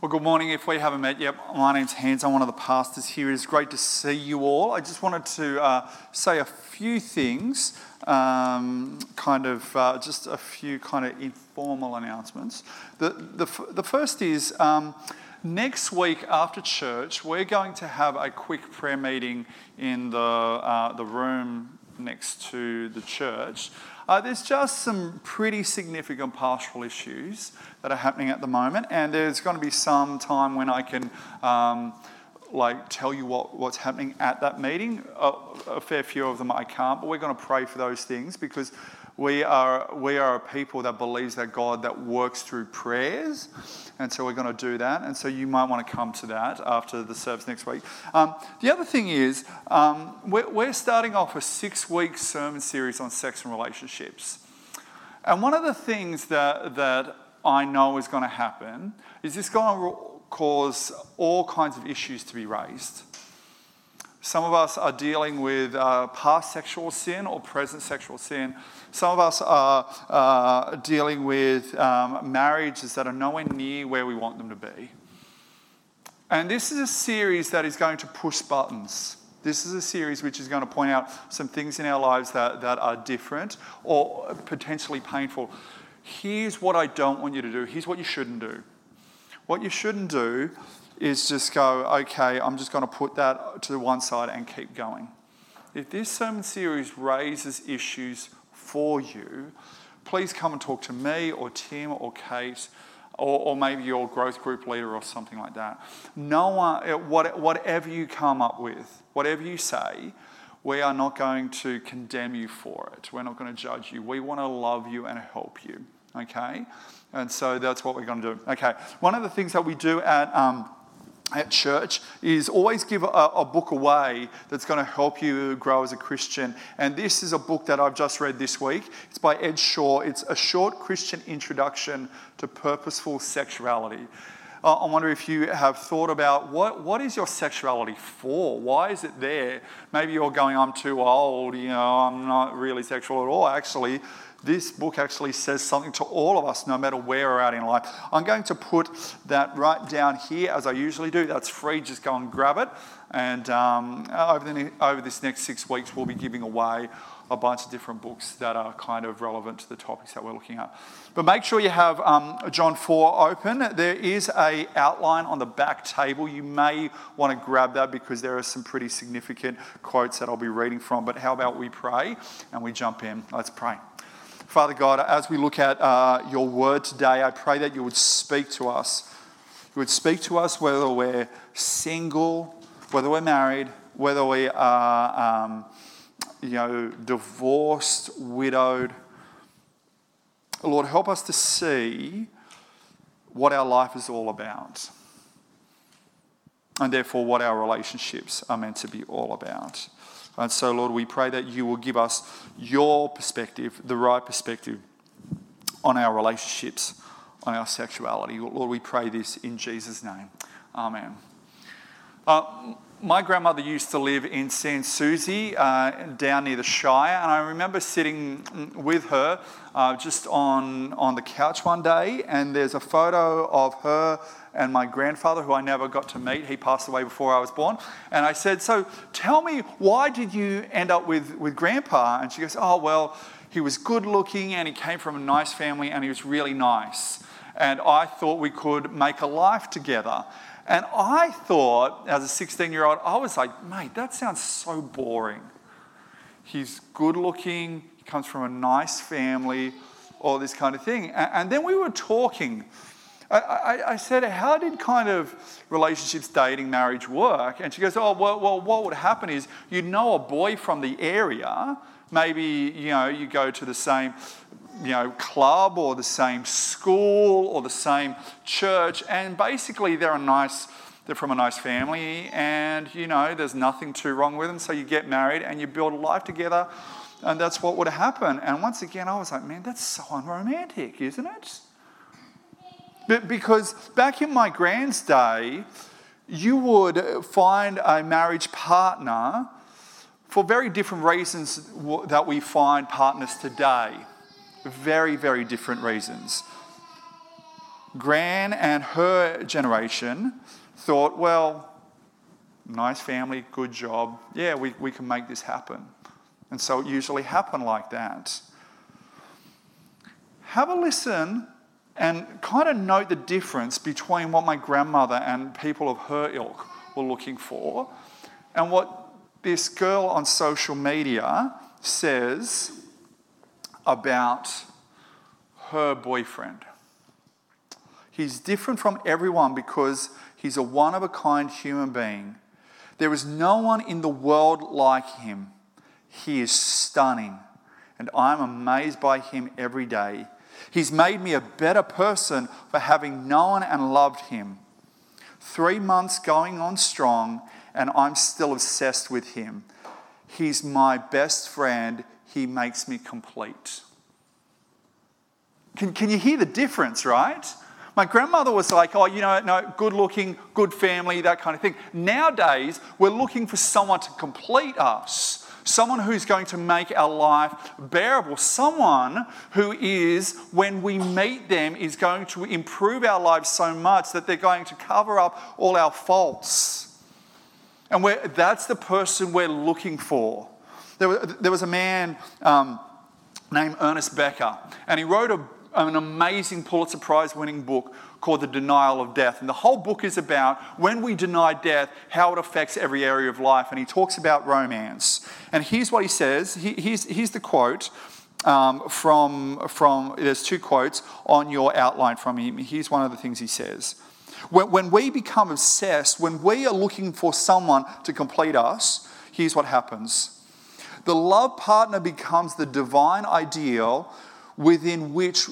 Well, good morning. If we haven't met yet, my name's Hans. I'm one of the pastors here. It is great to see you all. I just wanted to uh, say a few things, um, kind of uh, just a few kind of informal announcements. The, the, the first is um, next week after church, we're going to have a quick prayer meeting in the, uh, the room next to the church. Uh, there's just some pretty significant pastoral issues that are happening at the moment, and there's going to be some time when I can. Um, like tell you what, what's happening at that meeting. A, a fair few of them I can't, but we're going to pray for those things because we are, we are a people that believes that God that works through prayers. And so we're going to do that. And so you might want to come to that after the service next week. Um, the other thing is, um, we're, we're starting off a six week sermon series on sex and relationships. And one of the things that, that I know is going to happen is this going to cause all kinds of issues to be raised. Some of us are dealing with uh, past sexual sin or present sexual sin. Some of us are uh, dealing with um, marriages that are nowhere near where we want them to be. And this is a series that is going to push buttons. This is a series which is going to point out some things in our lives that, that are different or potentially painful. Here's what I don't want you to do. Here's what you shouldn't do. What you shouldn't do is just go, okay, I'm just going to put that to one side and keep going. If this sermon series raises issues for you, please come and talk to me or Tim or Kate or, or maybe your growth group leader or something like that. No one, uh, whatever you come up with, whatever you say, we are not going to condemn you for it. We're not going to judge you. We want to love you and help you. Okay? And so that's what we're going to do. Okay. One of the things that we do at um, at church is always give a, a, book away that's going to help you grow as a Christian. And this is a book that I've just read this week. It's by Ed Shaw. It's a short Christian introduction to purposeful sexuality. Uh, I wonder if you have thought about what, what is your sexuality for? Why is it there? Maybe you're going, I'm too old, you know, I'm not really sexual at all. Actually, this book actually says something to all of us, no matter where we're at in life. I'm going to put that right down here as I usually do. That's free, just go and grab it. And um, over, the, over this next six weeks, we'll be giving away a bunch of different books that are kind of relevant to the topics that we're looking at. But make sure you have um, John 4 open. There is a outline on the back table. You may want to grab that because there are some pretty significant quotes that I'll be reading from. But how about we pray and we jump in? Let's pray. Father God, as we look at uh, your word today, I pray that you would speak to us. You would speak to us whether we're single, whether we're married, whether we are um, you know, divorced, widowed. Lord, help us to see what our life is all about. And therefore, what our relationships are meant to be all about. And so, Lord, we pray that you will give us your perspective, the right perspective on our relationships, on our sexuality. Lord, we pray this in Jesus' name. Amen. Uh, my grandmother used to live in Sans Souci, uh, down near the Shire, and I remember sitting with her uh, just on, on the couch one day, and there's a photo of her and my grandfather, who I never got to meet. He passed away before I was born. And I said, So tell me, why did you end up with, with Grandpa? And she goes, Oh, well, he was good looking and he came from a nice family and he was really nice. And I thought we could make a life together. And I thought, as a 16 year old, I was like, mate, that sounds so boring. He's good looking, he comes from a nice family, all this kind of thing. And then we were talking I, I, I, said, How did kind of relationships, dating, marriage work? And she goes, Oh, well, well, what would happen is you'd know a boy from the area. Maybe, you know, you go to the same you know, club or the same school or the same church, and basically they're a nice, they're from a nice family, and you know, there's nothing too wrong with them. So you get married and you build a life together, and that's what would happen. And once again, I was like, man, that's so unromantic, isn't it? But because back in my grand's day, you would find a marriage partner for very different reasons that we find partners today. Very, very different reasons. Gran and her generation thought, well, nice family, good job. Yeah, we, we can make this happen. And so it usually happened like that. Have a listen and kind of note the difference between what my grandmother and people of her ilk were looking for and what this girl on social media says about her boyfriend. He's different from everyone because he's a one of a kind human being. There is no one in the world like him. He is stunning, and I'm amazed by him every day. He's made me a better person for having known and loved him. Three months going on strong, and I'm still obsessed with him. He's my best friend. He makes me complete. Can, can you hear the difference, right? My grandmother was like, oh, you know, no, good looking, good family, that kind of thing. Nowadays, we're looking for someone to complete us, someone who's going to make our life bearable, someone who is, when we meet them, is going to improve our lives so much that they're going to cover up all our faults. And that's the person we're looking for. There, there was a man um, named Ernest Becker, and he wrote a, an amazing Pulitzer Prize winning book called The Denial of Death. And the whole book is about when we deny death, how it affects every area of life. And he talks about romance. And here's what he says he, here's, here's the quote. Um, from, from, there's two quotes on your outline from him. Here's one of the things he says. When, when we become obsessed, when we are looking for someone to complete us, here's what happens. The love partner becomes the divine ideal within which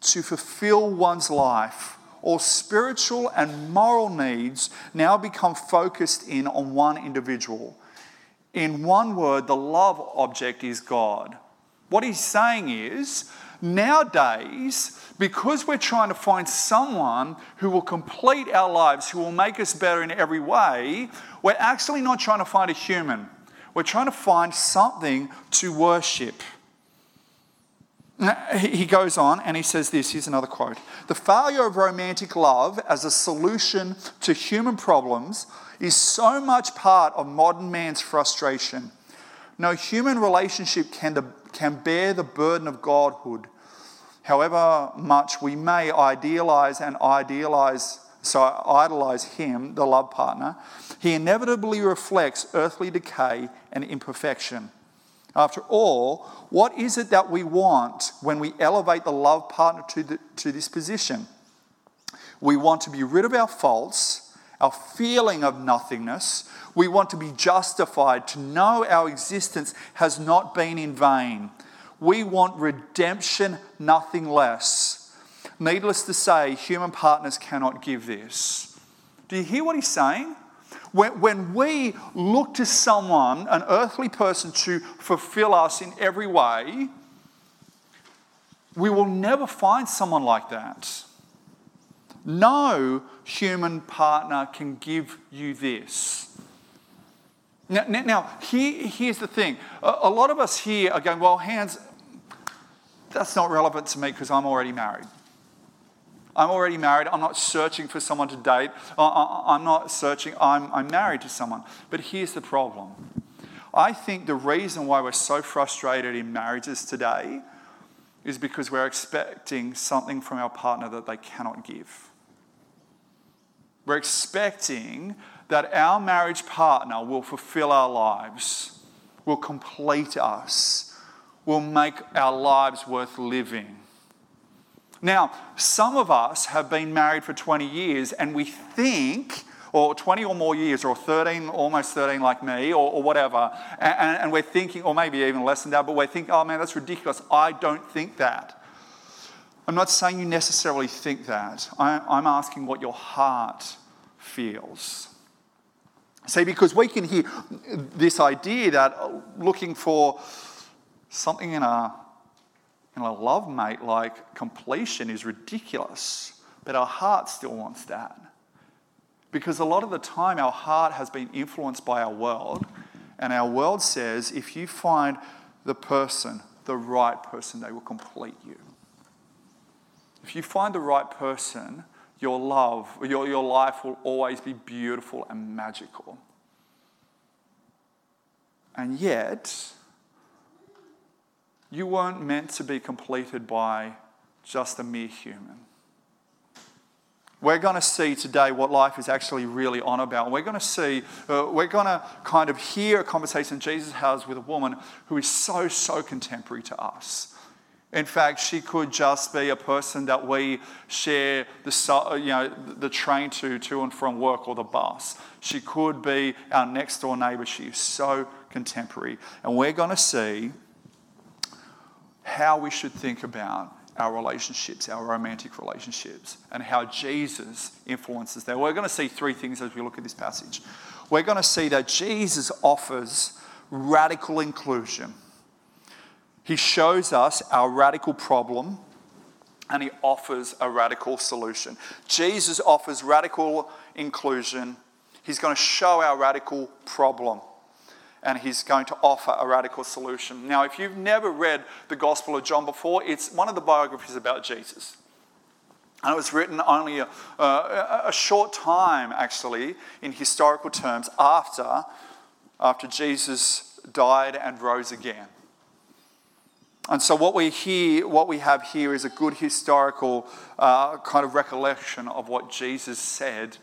to fulfill one's life. or spiritual and moral needs now become focused in on one individual. In one word, the love object is God. What he's saying is, nowadays, because we're trying to find someone who will complete our lives, who will make us better in every way, we're actually not trying to find a human. We're trying to find something to worship. Uh, he goes on and he says this here's another quote The failure of romantic love as a solution to human problems is so much part of modern man's frustration. No human relationship can, can bear the burden of godhood however much we may idealize and idealize, so idolize him, the love partner, he inevitably reflects earthly decay and imperfection. After all, what is it that we want when we elevate the love partner to, the, to this position? We want to be rid of our faults, our feeling of nothingness. We want to be justified, to know our existence has not been in vain. We want redemption, nothing less. Needless to say, human partners cannot give this. Do you hear what he's saying? When, when we look to someone, an earthly person, to fulfill us in every way, we will never find someone like that. No human partner can give you this. Now, now here, here's the thing. A, a lot of us here are going, well, Hans, that's not relevant to me because I'm already married. I'm already married. I'm not searching for someone to date. I'm not searching. I'm, I'm married to someone. But here's the problem I think the reason why we're so frustrated in marriages today is because we're expecting something from our partner that they cannot give. We're expecting that our marriage partner will fulfill our lives, will complete us will make our lives worth living. Now, some of us have been married for 20 years and we think, or 20 or more years, or 13, almost 13 like me, or, or whatever, and, and, we're thinking, or maybe even less than that, but we're thinking, oh man, that's ridiculous. I don't think that. I'm not saying you necessarily think that. I, I'm asking what your heart feels. See, because we can hear this idea that looking for something in a, in a love mate like completion is ridiculous, but our heart still wants that. Because a lot of the time, our heart has been influenced by our world, and our world says if you find the person, the right person, they will complete you. if you find the right person, your love, your, your life will always be beautiful and magical. And yet, you weren't meant to be completed by just a mere human. We're going to see today what life is actually really on about. We're going to see, uh, we're going to kind of hear a conversation Jesus has with a woman who is so, so contemporary to us. In fact, she could just be a person that we share the, you know, the train to, to and from work or the bus. She could be our next door neighbour. She is so contemporary. And we're going to see how we should think about our relationships, our romantic relationships, and how Jesus influences that. We're going to see three things as we look at this passage. We're going to see that Jesus offers radical inclusion he shows us our radical problem and he offers a radical solution. Jesus offers radical inclusion. He's going to show our radical problem and he's going to offer a radical solution. Now, if you've never read the Gospel of John before, it's one of the biographies about Jesus. And it was written only a, a, a short time, actually, in historical terms, after, after Jesus died and rose again. And so, what we hear, what we have here is a good historical uh, kind of recollection of what Jesus said.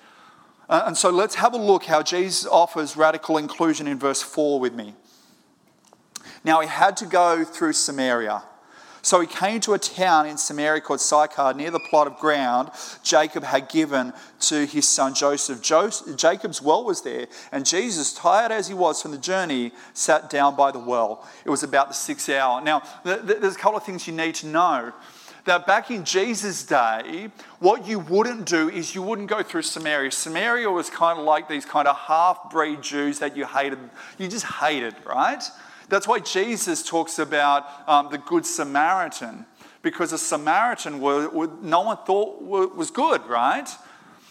Uh, and so, let's have a look how Jesus offers radical inclusion in verse 4 with me. Now, he had to go through Samaria. So he came to a town in Samaria called Sychar, near the plot of ground Jacob had given to his son Joseph. Joseph. Jacob's well was there, and Jesus, tired as he was from the journey, sat down by the well. It was about the sixth hour. Now, there's a couple of things you need to know. That back in Jesus' day, what you wouldn't do is you wouldn't go through Samaria. Samaria was kind of like these kind of half breed Jews that you hated. You just hated, right? That's why Jesus talks about um, the Good Samaritan, because a Samaritan were, were, no one thought was good, right?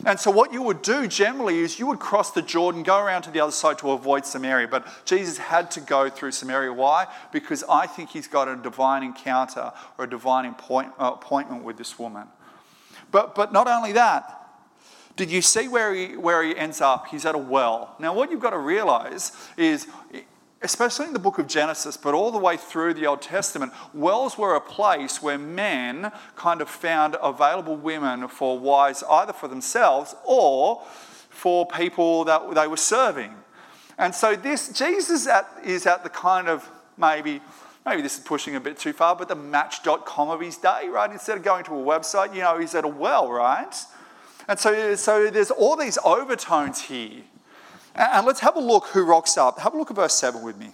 And so, what you would do generally is you would cross the Jordan, go around to the other side to avoid Samaria. But Jesus had to go through Samaria. Why? Because I think he's got a divine encounter or a divine uh, appointment with this woman. But, but not only that, did you see where he, where he ends up? He's at a well. Now, what you've got to realize is especially in the book of Genesis, but all the way through the Old Testament, wells were a place where men kind of found available women for wives, either for themselves or for people that they were serving. And so this Jesus at, is at the kind of maybe maybe this is pushing a bit too far, but the match.com of his day, right? Instead of going to a website, you know, he's at a well, right? And so, so there's all these overtones here. And let's have a look who rocks up. Have a look at verse 7 with me.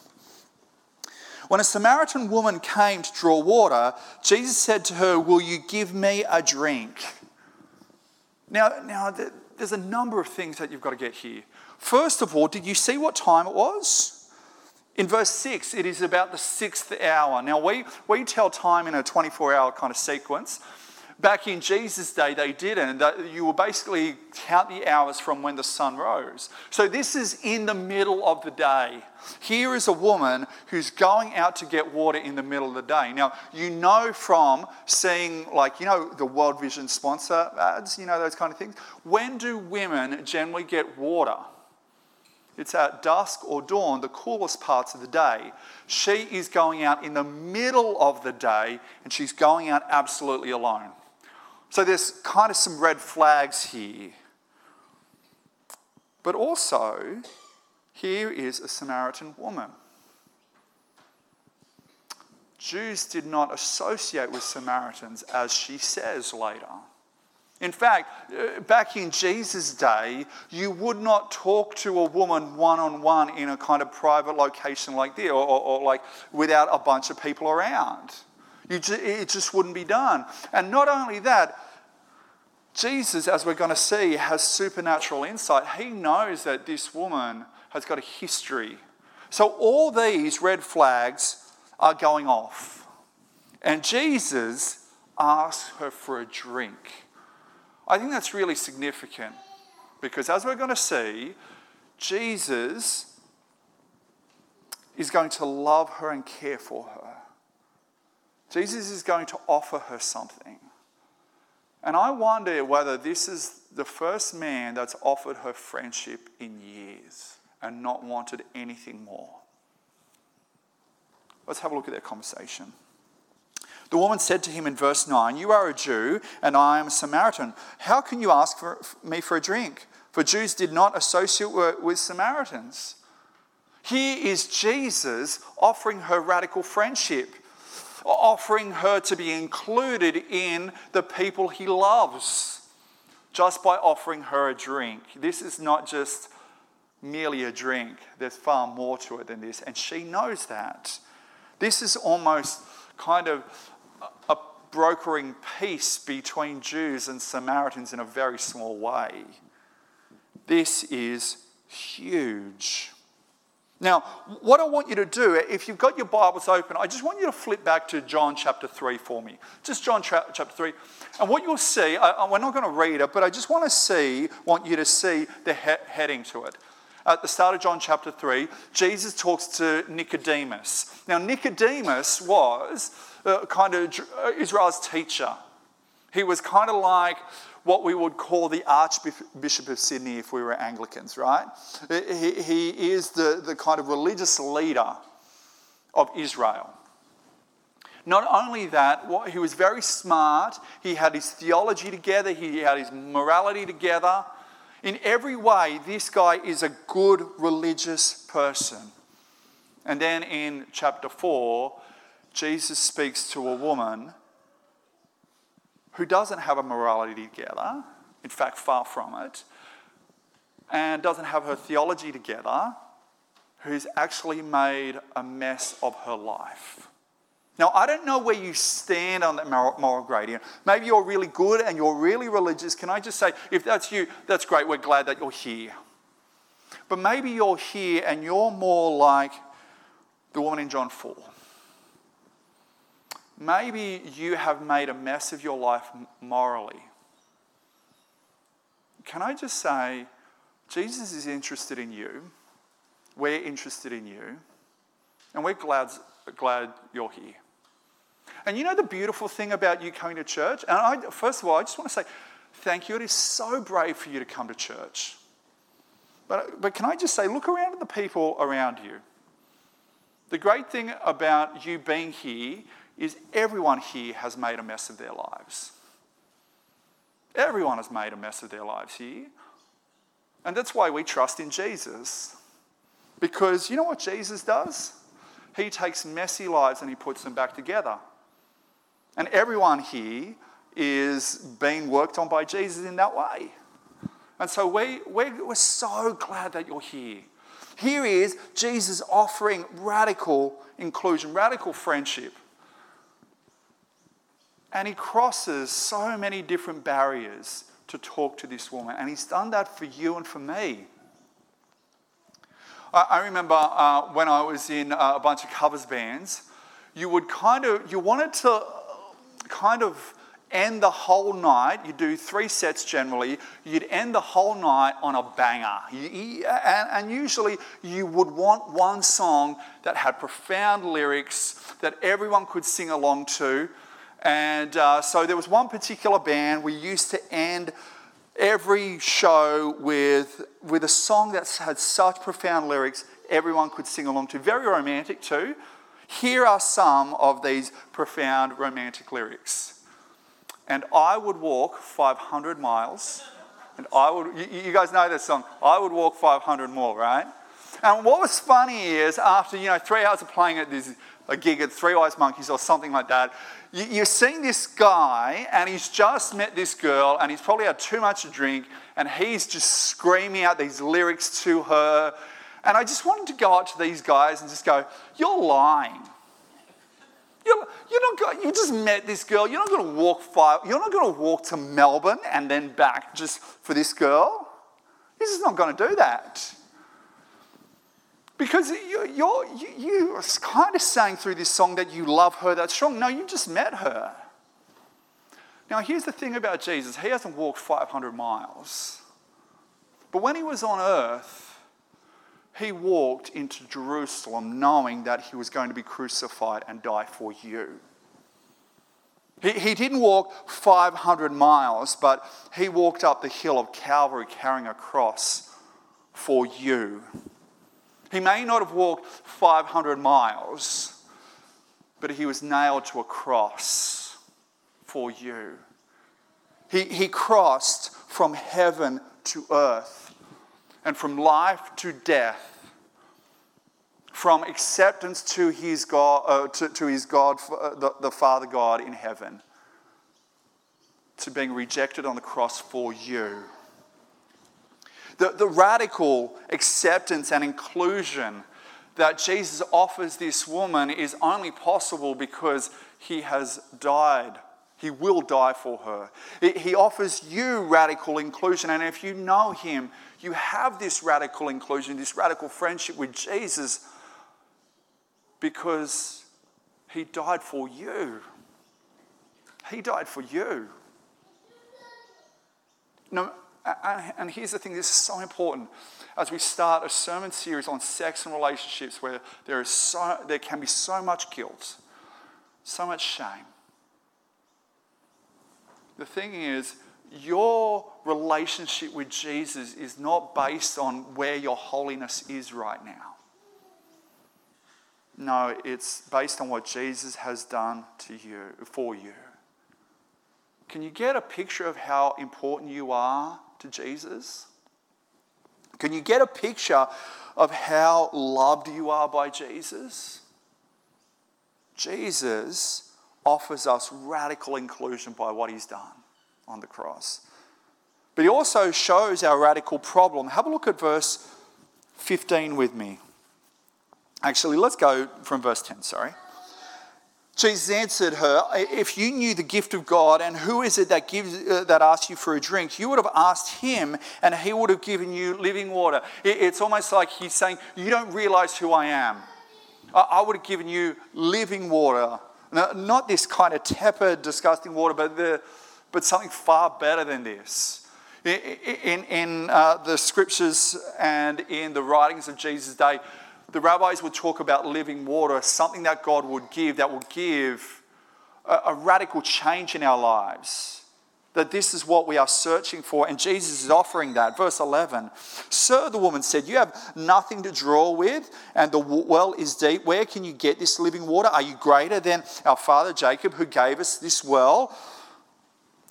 When a Samaritan woman came to draw water, Jesus said to her, Will you give me a drink? Now, now there's a number of things that you've got to get here. First of all, did you see what time it was? In verse 6, it is about the sixth hour. Now, we, we tell time in a 24 hour kind of sequence. Back in Jesus' day, they didn't. You will basically count the hours from when the sun rose. So this is in the middle of the day. Here is a woman who's going out to get water in the middle of the day. Now, you know from seeing, like, you know, the World Vision sponsor ads, you know, those kind of things. When do women generally get water? It's at dusk or dawn, the coolest parts of the day. She is going out in the middle of the day and she's going out absolutely alone. So there's kind of some red flags here. But also, here is a Samaritan woman. Jews did not associate with Samaritans, as she says later. In fact, uh, back in Jesus' day, you would not talk to a woman one on one in a kind of private location like this, or, or, or like without a bunch of people around. It just wouldn't be done. And not only that, Jesus, as we're going to see, has supernatural insight. He knows that this woman has got a history. So all these red flags are going off. And Jesus asks her for a drink. I think that's really significant because, as we're going to see, Jesus is going to love her and care for her. Jesus is going to offer her something. And I wonder whether this is the first man that's offered her friendship in years and not wanted anything more. Let's have a look at their conversation. The woman said to him in verse 9, You are a Jew, and I am a Samaritan. How can you ask for me for a drink? For Jews did not associate with Samaritans. Here is Jesus offering her radical friendship, offering her to be included in the people he loves just by offering her a drink. This is not just merely a drink, there's far more to it than this, and she knows that. This is almost kind of a brokering peace between Jews and Samaritans in a very small way. This is huge. Now, what I want you to do, if you've got your Bibles open, I just want you to flip back to John chapter 3 for me. Just John chapter 3. And what you'll see, I, we're not going to read it, but I just want to see, want you to see the he- heading to it. At the start of John chapter 3, Jesus talks to Nicodemus. Now, Nicodemus was uh, kind of Israel's teacher. He was kind of like what we would call the Archbishop of Sydney if we were Anglicans, right? He, he is the, the kind of religious leader of Israel. Not only that, he was very smart. He had his theology together, he had his morality together. In every way, this guy is a good religious person. And then in chapter 4, Jesus speaks to a woman who doesn't have a morality together, in fact, far from it, and doesn't have her theology together, who's actually made a mess of her life. Now, I don't know where you stand on that moral gradient. Maybe you're really good and you're really religious. Can I just say, if that's you, that's great. We're glad that you're here. But maybe you're here and you're more like the woman in John 4. Maybe you have made a mess of your life morally. Can I just say, Jesus is interested in you. We're interested in you. And we're glad, glad you're here. And you know the beautiful thing about you coming to church? And I, first of all, I just want to say thank you. It is so brave for you to come to church. But, but can I just say, look around at the people around you. The great thing about you being here is everyone here has made a mess of their lives. Everyone has made a mess of their lives here. And that's why we trust in Jesus. Because you know what Jesus does? He takes messy lives and he puts them back together. And everyone here is being worked on by Jesus in that way. And so we, we're, we're so glad that you're here. Here is Jesus offering radical inclusion, radical friendship. And he crosses so many different barriers to talk to this woman. And he's done that for you and for me. I, remember uh, when I was in uh, a bunch of covers bands, you would kind of, you wanted to kind of end the whole night. You do three sets generally. You'd end the whole night on a banger. You, and, and, usually you would want one song that had profound lyrics that everyone could sing along to. And uh, so there was one particular band we used to end every show with, with a song that had such profound lyrics everyone could sing along to. Very romantic too. Here are some of these profound romantic lyrics. And I would walk 500 miles. And I would, you, you guys know this song, I would walk 500 more, right? And what was funny is after, you know, three hours of playing at this a gig at Three Wise Monkeys or something like that, you're seeing this guy and he's just met this girl and he's probably had too much to drink and he's just screaming out these lyrics to her and I just wanted to go up to these guys and just go, You're lying. You're, you're not you just met this girl. You're not going to walk five, you're not going to walk to Melbourne and then back just for this girl. You're just not going to do that. Because you're, you're, you're kind of saying through this song that you love her that strong. No, you just met her. Now, here's the thing about Jesus He hasn't walked 500 miles. But when he was on earth, he walked into Jerusalem knowing that he was going to be crucified and die for you. He, he didn't walk 500 miles, but he walked up the hill of Calvary carrying a cross for you. He may not have walked 500 miles, but he was nailed to a cross for you. He, he crossed from heaven to earth and from life to death from acceptance to his God, uh, to, to, his God, uh, the, the Father God in heaven, to being rejected on the cross for you. The, the radical acceptance and inclusion that Jesus offers this woman is only possible because he has died. He will die for her. He offers you radical inclusion. And if you know him, you have this radical inclusion, this radical friendship with Jesus because he died for you. He died for you. No, and here's the thing this is so important. As we start a sermon series on sex and relationships where there, is so, there can be so much guilt, so much shame. The thing is, your relationship with Jesus is not based on where your holiness is right now. No, it's based on what Jesus has done to you, for you. Can you get a picture of how important you are to Jesus? Can you get a picture of how loved you are by Jesus? Jesus offers us radical inclusion by what he's done on the cross. But he also shows our radical problem. Have a look at verse 15 with me. Actually, let's go from verse 10, sorry. Jesus answered her, If you knew the gift of God and who is it that, gives, uh, that asks you for a drink, you would have asked him and he would have given you living water. It, it's almost like he's saying, You don't realize who I am. I, I would have given you living water. Now, not this kind of tepid, disgusting water, but, the, but something far better than this. In, in, in uh, the scriptures and in the writings of Jesus' day, the rabbis would talk about living water, something that God would give that will give a, a radical change in our lives. That this is what we are searching for, and Jesus is offering that. Verse 11 Sir, the woman said, You have nothing to draw with, and the well is deep. Where can you get this living water? Are you greater than our father Jacob, who gave us this well?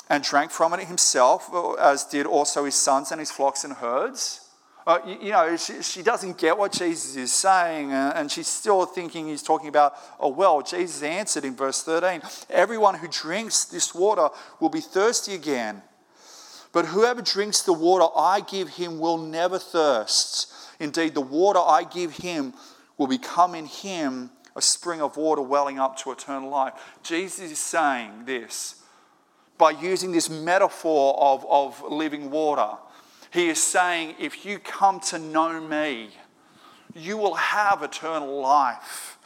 and drank from it himself, uh, as did also his sons and his flocks and herds. Uh, you, you, know, she, she, doesn't get what Jesus is saying, uh, and she's still thinking he's talking about a well. Jesus answered in verse 13 Everyone who drinks this water will be thirsty again. But whoever drinks the water I give him will never thirst. Indeed, the water I give him will become in him a spring of water welling up to eternal life. Jesus is saying this by using this metaphor of, of living water. He is saying, if you come to know me, you will have eternal life.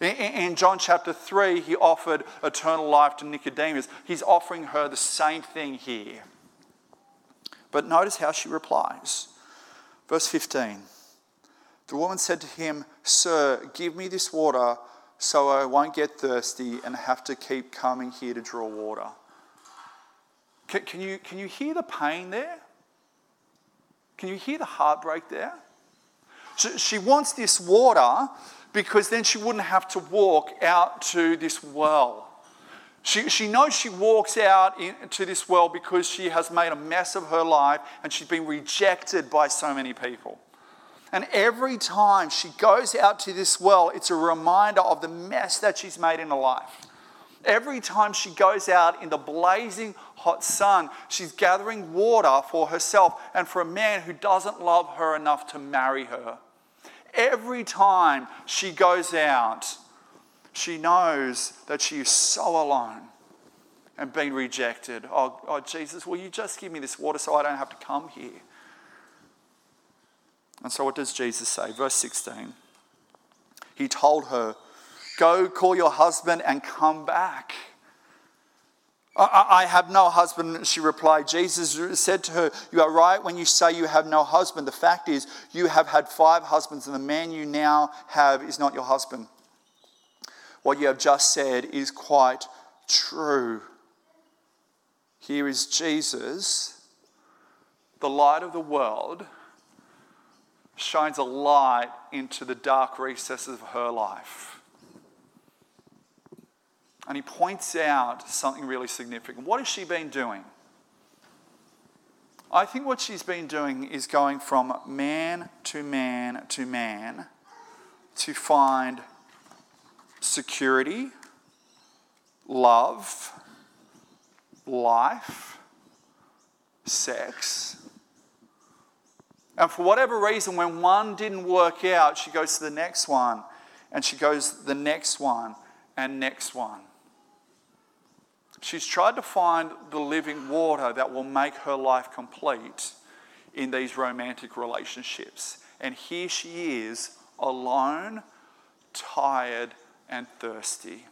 In John chapter 3, he offered eternal life to Nicodemus. He's offering her the same thing here. But notice how she replies. Verse 15 The woman said to him, Sir, give me this water so I won't get thirsty and have to keep coming here to draw water. Can, can, you, can you hear the pain there? Can you hear the heartbreak there? She, she wants this water because then she wouldn't have to walk out to this well. She, she knows she walks out into this well because she has made a mess of her life and she's been rejected by so many people. And every time she goes out to this well, it's a reminder of the mess that she's made in her life. Every time she goes out in the blazing hot sun, she's gathering water for herself and for a man who doesn't love her enough to marry her. Every time she goes out, she knows that she is so alone and being rejected. Oh, oh, Jesus, will you just give me this water so I don't have to come here? And so, what does Jesus say? Verse 16. He told her, Go call your husband and come back. I, have no husband, she replied. Jesus said to her, You are right when you say you have no husband. The fact is, you have had five husbands, and the man you now have is not your husband. What you have just said is quite true. Here is Jesus, the light of the world, shines a light into the dark recesses of her life. And he points out something really significant. What has she been doing? I think what she's been doing is going from man to man to man to find security, love, life, sex. And for whatever reason, when one didn't work out, she goes to the next one, and she goes the next one, and next one. She's tried to find the living water that will make her life complete in these romantic relationships. And here she is, alone, tired, and thirsty,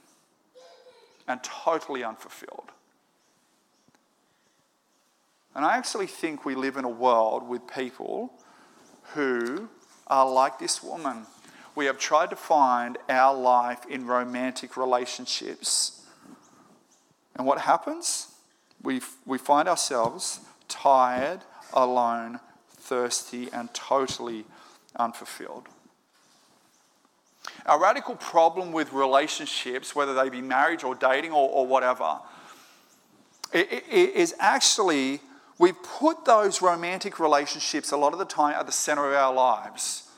and totally unfulfilled. And I actually think we live in a world with people who are like this woman. We have tried to find our life in romantic relationships and what happens? We, we find ourselves tired, alone, thirsty, and totally unfulfilled. Our radical problem with relationships, whether they be marriage or dating or, or whatever, is actually we put those romantic relationships a lot of the time at the center of our lives.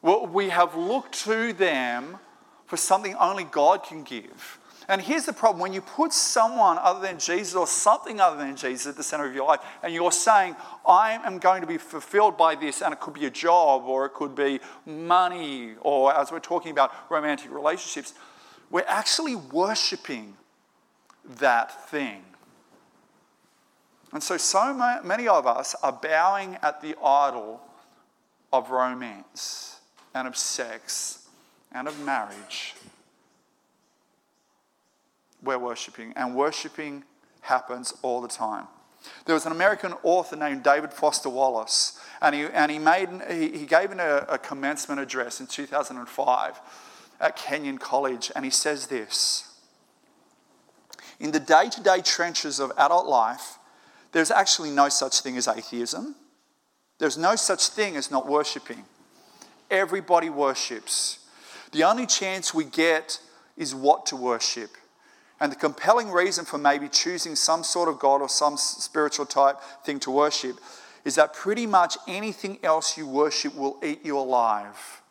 Well, we have looked to them for something only God can give. And here's the problem when you put someone other than Jesus or something other than Jesus at the center of your life, and you're saying, I am going to be fulfilled by this, and it could be a job, or it could be money, or as we're talking about romantic relationships, we're actually worshiping that thing. And so, so many of us are bowing at the idol of romance and of sex and of marriage we're worshipping, and worshipping happens all the time. There was an American author named David Foster Wallace, and he, and he, made, he, he gave a, a commencement address in 2005 at Kenyon College, and he says this In the day to day trenches of adult life, there's actually no such thing as atheism. There's no such thing as not worshipping. Everybody worships. The only chance we get is what to worship. And the compelling reason for maybe choosing some sort of God or some spiritual type thing to worship is that pretty much anything else you worship will eat you alive.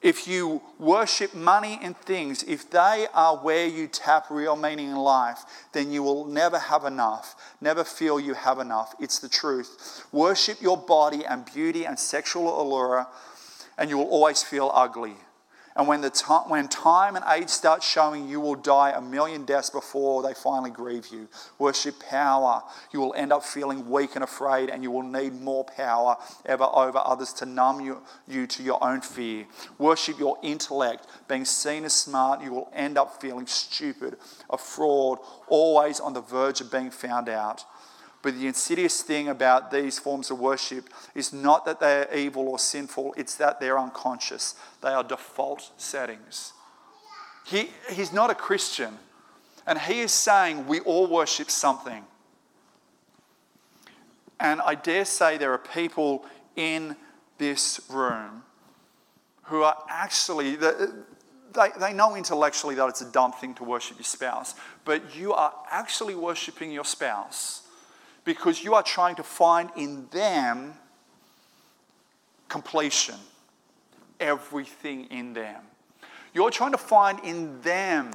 If you worship money and things, if they are where you tap real meaning in life, then you will never have enough, never feel you have enough. It's the truth. Worship your body and beauty and sexual allure, and you will always feel ugly. And when, the time, when time and age start showing, you will die a million deaths before they finally grieve you. Worship power. You will end up feeling weak and afraid, and you will need more power ever over others to numb you, you to your own fear. Worship your intellect. Being seen as smart, you will end up feeling stupid, a fraud, always on the verge of being found out. But the insidious thing about these forms of worship is not that they are evil or sinful, it's that they're unconscious. They are default settings. He, he's not a Christian, and he is saying we all worship something. And I dare say there are people in this room who are actually, they, they know intellectually that it's a dumb thing to worship your spouse, but you are actually worshiping your spouse because you are trying to find in them completion, everything in them. You're trying to find in them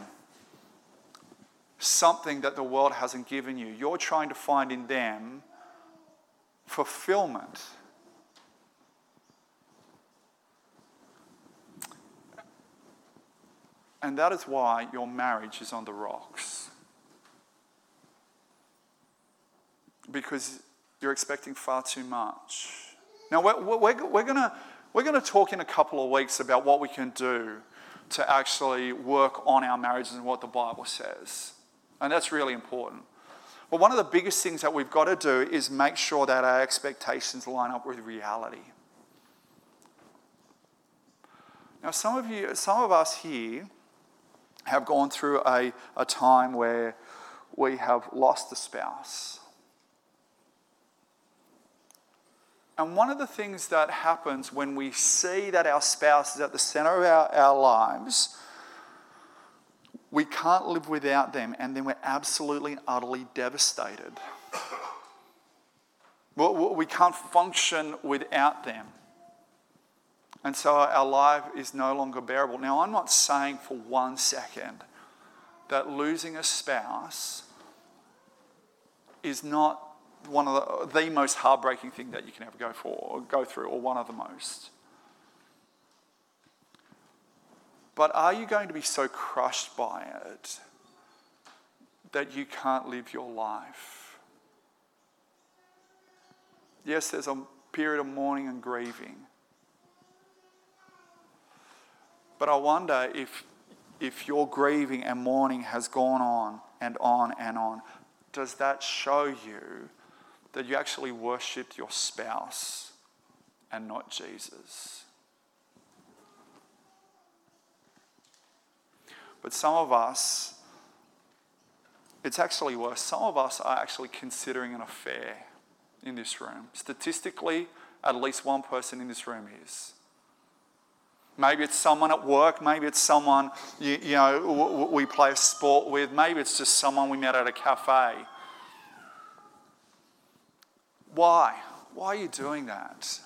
something that the world hasn't given you. You're trying to find in them fulfillment. And that is why your marriage is on the rocks. Because you're expecting far too much. Now, we're, we're, we're going we're to talk in a couple of weeks about what we can do to actually work on our marriages and what the Bible says. And that's really important. But one of the biggest things that we've got to do is make sure that our expectations line up with reality. Now, some of you, some of us here have gone through a, a time where we have lost a spouse. And one of the things that happens when we see that our spouse is at the center of our, our lives, we can't live without them, and then we're absolutely and utterly devastated. We can't function without them. And so our life is no longer bearable. Now, I'm not saying for one second that losing a spouse is not one of the, the most heartbreaking thing that you can ever go for or go through, or one of the most. But are you going to be so crushed by it that you can't live your life? Yes, there's a period of mourning and grieving. But I wonder if, if your grieving and mourning has gone on and on and on, does that show you that you actually worshipped your spouse and not Jesus? But some of us, it's actually worse. Some of us are actually considering an affair in this room. Statistically, at least one person in this room is. Maybe it's someone at work. Maybe it's someone you, you know we play a sport with. Maybe it's just someone we met at a cafe. Why? Why are you doing that?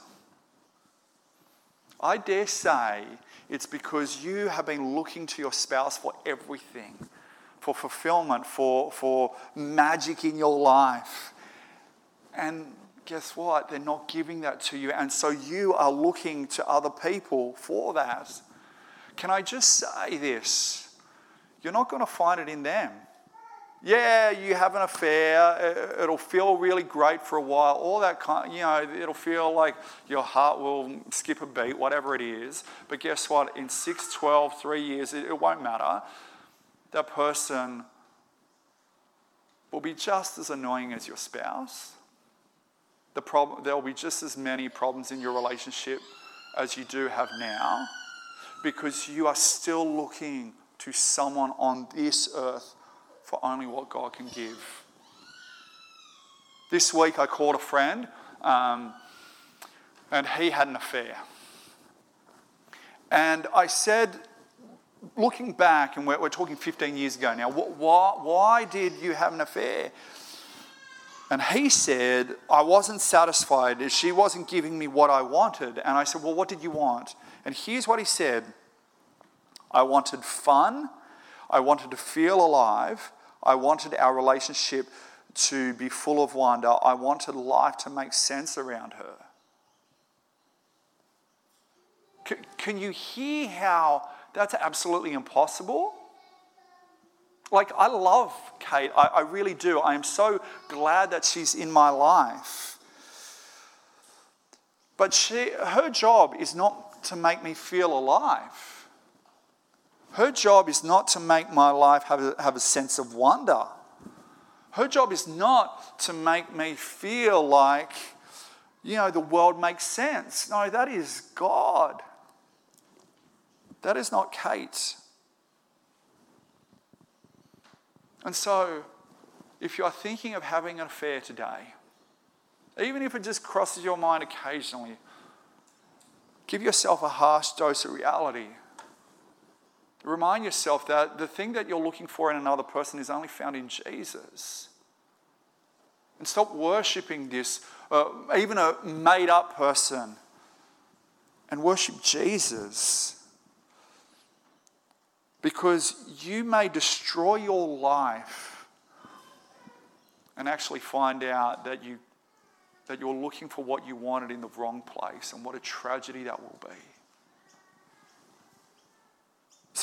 I dare say it's because you have been looking to your spouse for everything, for fulfillment, for, for magic in your life. And guess what? They're not giving that to you. And so you are looking to other people for that. Can I just say this? You're not going to find it in them. Yeah, you have an affair. It'll feel really great for a while. All that kind, you know, it'll feel like your heart will skip a beat, whatever it is. But guess what? In 6, 12, three years, it, it won't matter. That person will be just as annoying as your spouse the problem, there will be just as many problems in your relationship as you do have now because you are still looking to someone on this earth for only what God can give. This week I called a friend um, and he had an affair. And I said, looking back, and we're, we're talking 15 years ago now, why, why did you have an affair? And he said, I wasn't satisfied. She wasn't giving me what I wanted. And I said, Well, what did you want? And here's what he said I wanted fun. I wanted to feel alive. I wanted our relationship to be full of wonder. I wanted life to make sense around her. Can you hear how that's absolutely impossible? Like, I love Kate. I, I really do. I am so glad that she's in my life. But she, her job is not to make me feel alive. Her job is not to make my life have a, have a sense of wonder. Her job is not to make me feel like, you know, the world makes sense. No, that is God. That is not Kate. And so, if you are thinking of having an affair today, even if it just crosses your mind occasionally, give yourself a harsh dose of reality. Remind yourself that the thing that you're looking for in another person is only found in Jesus. And stop worshipping this, uh, even a made up person, and worship Jesus. Because you may destroy your life and actually find out that, you, that you're looking for what you wanted in the wrong place, and what a tragedy that will be.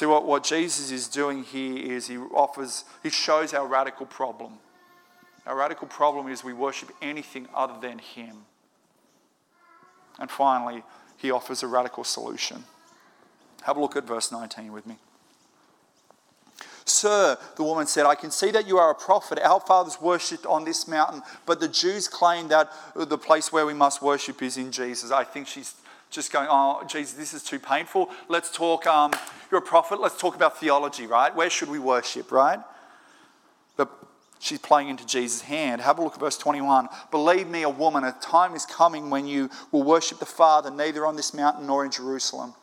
See, what, what Jesus is doing here is he offers, he shows our radical problem. Our radical problem is we worship anything other than him. And finally, he offers a radical solution. Have a look at verse 19 with me. Sir, the woman said, I can see that you are a prophet. Our fathers worshipped on this mountain, but the Jews claim that the place where we must worship is in Jesus. I think she's just going, Oh, Jesus, this is too painful. Let's talk, um, you're a prophet. Let's talk about theology, right? Where should we worship, right? But she's playing into Jesus' hand. Have a look at verse 21. Believe me, a woman, a time is coming when you will worship the Father, neither on this mountain nor in Jerusalem.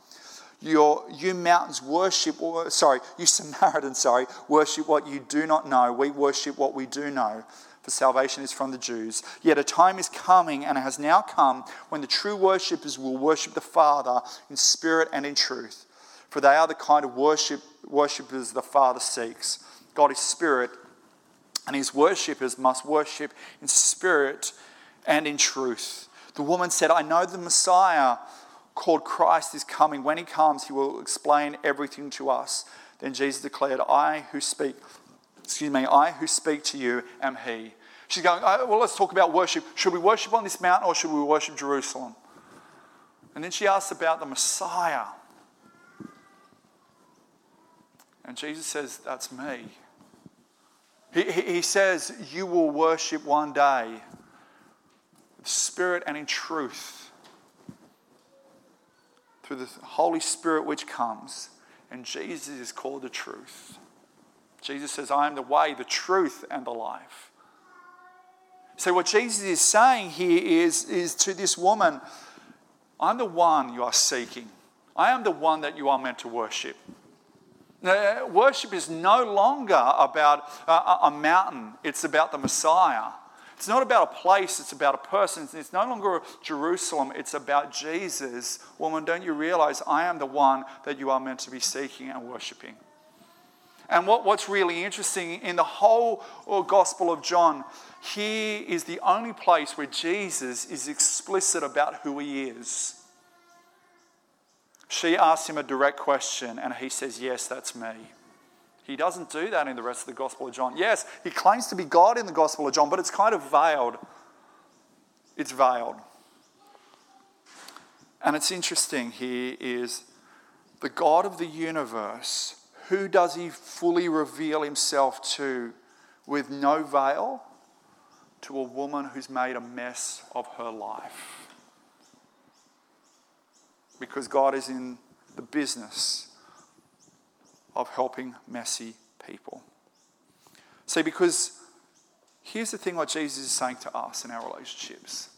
Your, you mountains worship, or, sorry, you Samaritans, sorry, worship what you do not know. We worship what we do know, for salvation is from the Jews. Yet a time is coming, and has now come, when the true worshippers will worship the Father in spirit and in truth. For they are the kind of worship, worshippers the Father seeks. God is spirit, and his worshippers must worship in spirit and in truth. The woman said, I know the Messiah called Christ is coming. When he comes, he will explain everything to us. Then Jesus declared, I who speak, excuse me, I who speak to you am he. She's going, oh, well, let's talk about worship. Should we worship on this mountain or should we worship Jerusalem? And then she asks about the Messiah. And Jesus says, That's me. He, he, he says, You will worship one day spirit and in truth through the Holy Spirit which comes. And Jesus is called the truth. Jesus says, I am the way, the truth, and the life. So, what Jesus is saying here is, is to this woman, I'm the one you are seeking. I am the one that you are meant to worship. Now, worship is no longer about a, a mountain, it's about the Messiah. It's not about a place, it's about a person. It's no longer Jerusalem, it's about Jesus. Woman, don't you realize I am the one that you are meant to be seeking and worshiping? And what, what's really interesting in the whole uh, Gospel of John, here is the only place where Jesus is explicit about who he is. She asks him a direct question, and he says, Yes, that's me. He doesn't do that in the rest of the Gospel of John. Yes, he claims to be God in the Gospel of John, but it's kind of veiled. It's veiled. And it's interesting here is the God of the universe, who does he fully reveal himself to with no veil? To a woman who's made a mess of her life. Because God is in the business of helping messy people. See, because here's the thing what Jesus is saying to us in our relationships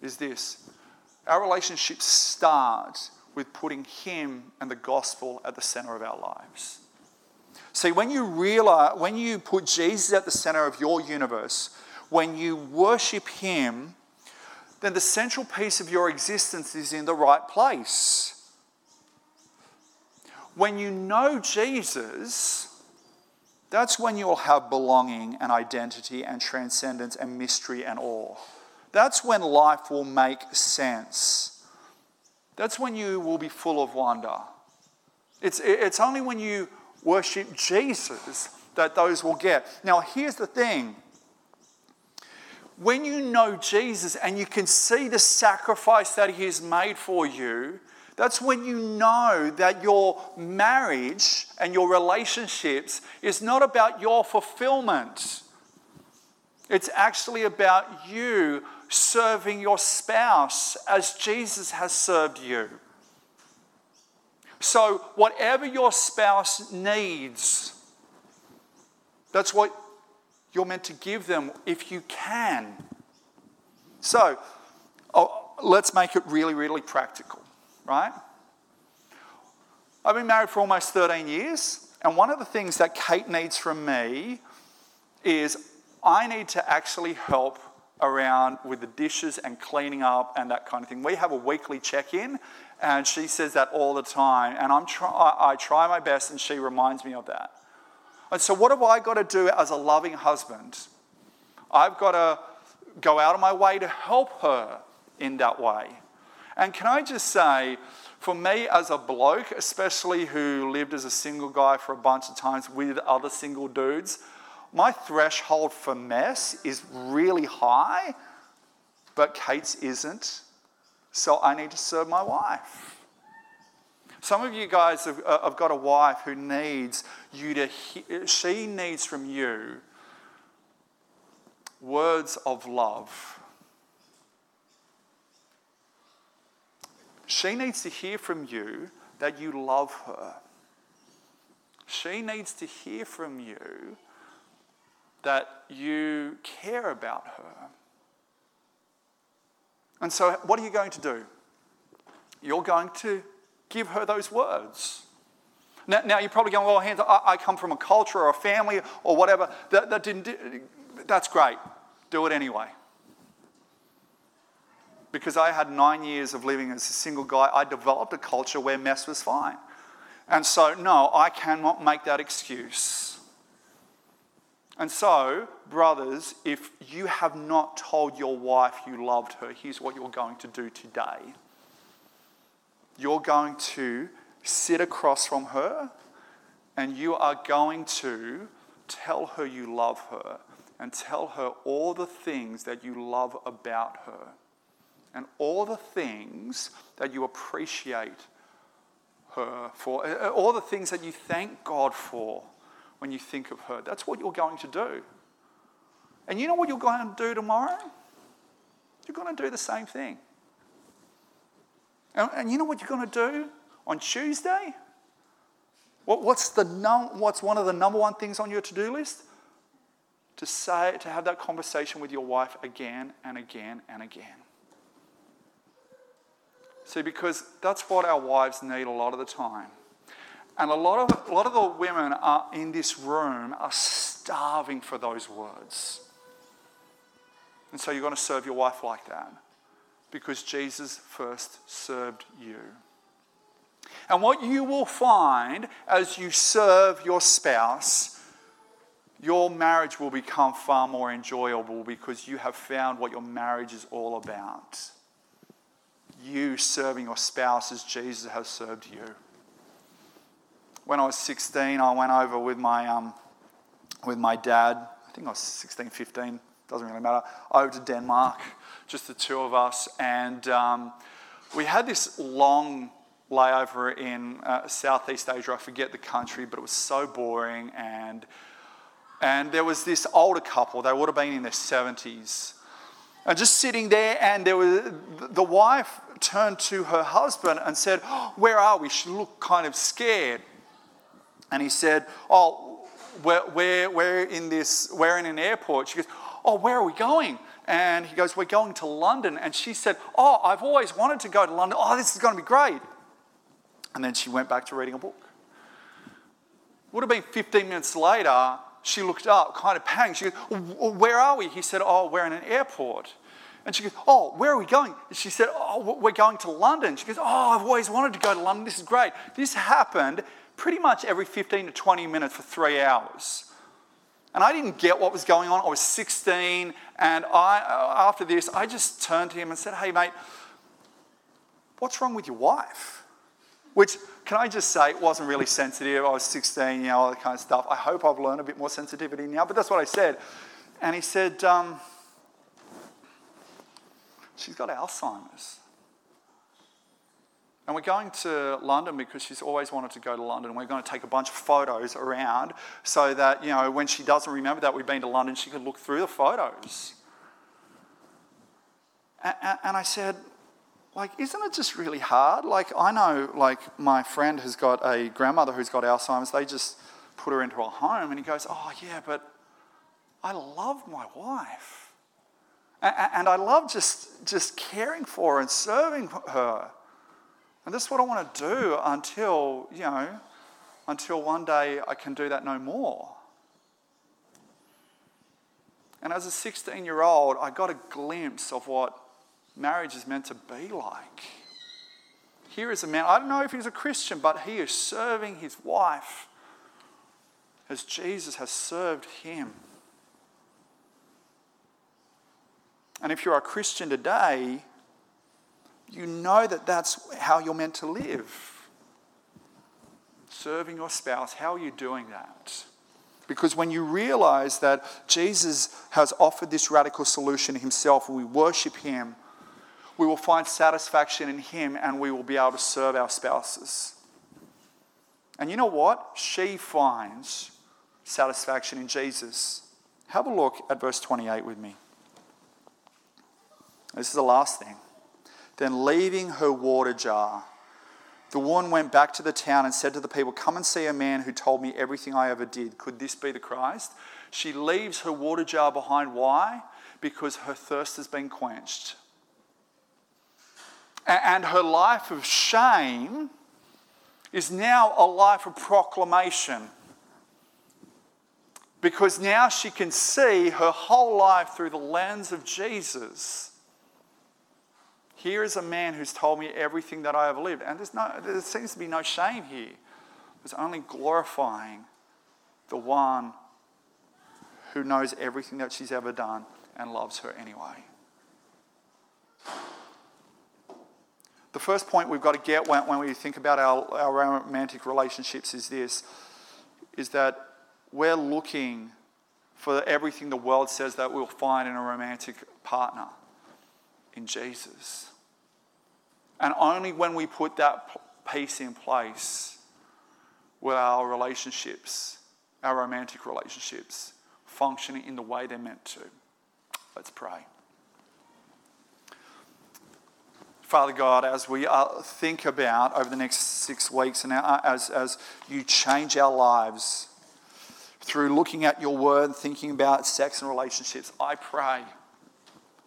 is this our relationships start with putting Him and the gospel at the center of our lives. See, when you realize, when you put Jesus at the center of your universe, when you worship Him, then the central piece of your existence is in the right place when you know Jesus, that's when you'll have belonging and identity and transcendence and mystery and awe. That's when life will make sense. That's when you will be full of wonder. It's, it's only when you worship Jesus that those will get. Now, here's the thing when you know Jesus and you can see the sacrifice that He has made for you, that's when you know that your marriage and your relationships is not about your fulfillment. It's actually about you serving your spouse as Jesus has served you. So, whatever your spouse needs, that's what you're meant to give them if you can. So, oh, let's make it really, really practical right? I've been married for almost 13 years, and one of the things that Kate needs from me is I need to actually help around with the dishes and cleaning up and that kind of thing. We have a weekly check in, and she says that all the time, and I'm try- I try my best, and she reminds me of that. And so, what have I got to do as a loving husband? I've got to go out of my way to help her in that way. And can I just say, for me as a bloke, especially who lived as a single guy for a bunch of times with other single dudes, my threshold for mess is really high, but Kate's isn't. So I need to serve my wife. Some of you guys have, uh, have got a wife who needs you to, hear, she needs from you words of love She needs to hear from you that you love her. She needs to hear from you that you care about her. And so, what are you going to do? You're going to give her those words. Now, now you're probably going, well, Hans, I, I, come from a culture or a family or whatever that, that didn't. That's great. Do it anyway. Because I had nine years of living as a single guy, I developed a culture where mess was fine. And so, no, I cannot make that excuse. And so, brothers, if you have not told your wife you loved her, here's what you're going to do today. You're going to sit across from her and you are going to tell her you love her and tell her all the things that you love about her and all the things that you appreciate her for, uh, uh, all the things that you thank God for when you think of her. That's what you're going to do. And you know what you're going to do tomorrow? You're going to do the same thing. And, and you know what you're going to do on Tuesday? What, what's, the num, what's one of the number one things on your to do list? To say, to have that conversation with your wife again and again and again. See, because that's what our wives need a lot of the time. And a lot of, a lot of the women are in this room are starving for those words. And so you're going to serve your wife like that because Jesus first served you. And what you will find as you serve your spouse, your marriage will become far more enjoyable because you have found what your marriage is all about you serving your spouse as Jesus has served you. When I was 16, I went over with my, um, with my dad. I think I was 16, 15, doesn't really matter. Over to Denmark, just the two of us. And um, we had this long layover in uh, Southeast Asia. I forget the country, but it was so boring. And, and there was this older couple, they would have been in their 70s. And just sitting there, and there was the wife turned to her husband and said, oh, Where are we? She looked kind of scared. And he said, Oh, we're, we're, we're, in this, we're in an airport. She goes, Oh, where are we going? And he goes, We're going to London. And she said, Oh, I've always wanted to go to London. Oh, this is going to be great. And then she went back to reading a book. Would have been 15 minutes later, she looked up, kind of panicked. She goes, Where are we? He said, Oh, we're in an airport. And she goes, Oh, where are we going? she said, Oh, we're going to London. She goes, Oh, I've always wanted to go to London. This is great. This happened pretty much every 15 to 20 minutes for three hours. And I didn't get what was going on. I was 16, and I, after this, I just turned to him and said, Hey, mate, what's wrong with your wife? Which, can I just say, it wasn't really sensitive. I was 16, you know, all that kind of stuff. I hope I've learned a bit more sensitivity now, but that's what I said. And he said, um, She's got Alzheimer's. And we're going to London because she's always wanted to go to London. We're going to take a bunch of photos around so that, you know, when she doesn't remember that we've been to London, she can look through the photos. And, I said, like, isn't it just really hard? Like, I know, like, my friend has got a grandmother who's got Alzheimer's. They just put her into a home. And he goes, oh, yeah, but I love my wife. And I love just, just caring for her and serving her. And this is what I want to do until, you know, until one day I can do that no more. And as a 16 year old, I got a glimpse of what marriage is meant to be like. Here is a man, I don't know if he's a Christian, but he is serving his wife as Jesus has served him. And if you're a Christian today, you know that that's how you're meant to live. Serving your spouse, how are you doing that? Because when you realize that Jesus has offered this radical solution himself, we worship him, we will find satisfaction in him and we will be able to serve our spouses. And you know what? She finds satisfaction in Jesus. Have a look at verse 28 with me. This is the last thing. Then, leaving her water jar, The woman went back to the town and said to the people, Come and see a man who told me everything I ever did. Could this be the Christ? She leaves her water jar behind. Why? Because her thirst has been quenched. And her life of shame is now a life of proclamation. Because now she can see her whole life through the lens of Jesus. Here is a man who's told me everything that I have lived. And there's no, there seems to be no shame here. It's only glorifying the one who knows everything that she's ever done and loves her anyway. The first point we've got to get when, we think about our, our romantic relationships is this is that we're looking for everything the world says that we'll find in a romantic partner in Jesus. And only when we put that piece in place will our relationships, our romantic relationships, functioning in the way they're meant to. Let's pray. Father God, as we uh, think about over the next six weeks and as, as you change our lives through looking at your word, thinking about sex and relationships, I pray,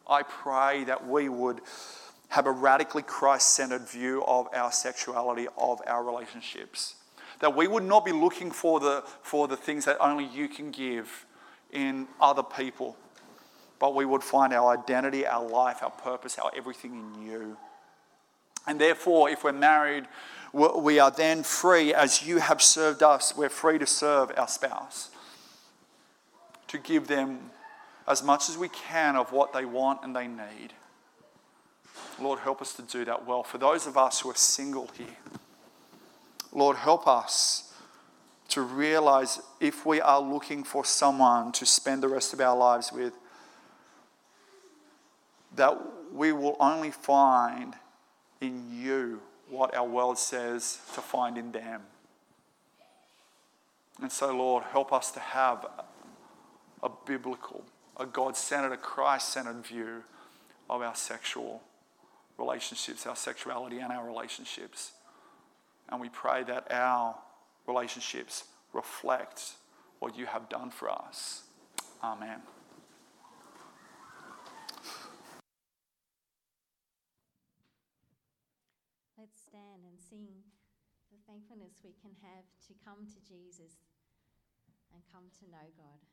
I pray that we would have a radically Christ centered view of our sexuality, of our relationships. That we would not be looking for the, for the things that only you can give in other people, but we would find our identity, our life, our purpose, our everything in you. And therefore, if we're married, we are then free, as you have served us, we're free to serve our spouse, to give them as much as we can of what they want and they need. Lord, help us to do that well. For those of us who are single here, Lord, help us to realize if we are looking for someone to spend the rest of our lives with, that we will only find in you what our world says to find in them. And so, Lord, help us to have a biblical, a God centered, a Christ centered view of our sexual relationships, our sexuality, and our relationships. And we pray that our relationships reflect what you have done for us. Amen. Let's stand and sing the thankfulness we can have to come to Jesus and come to know God.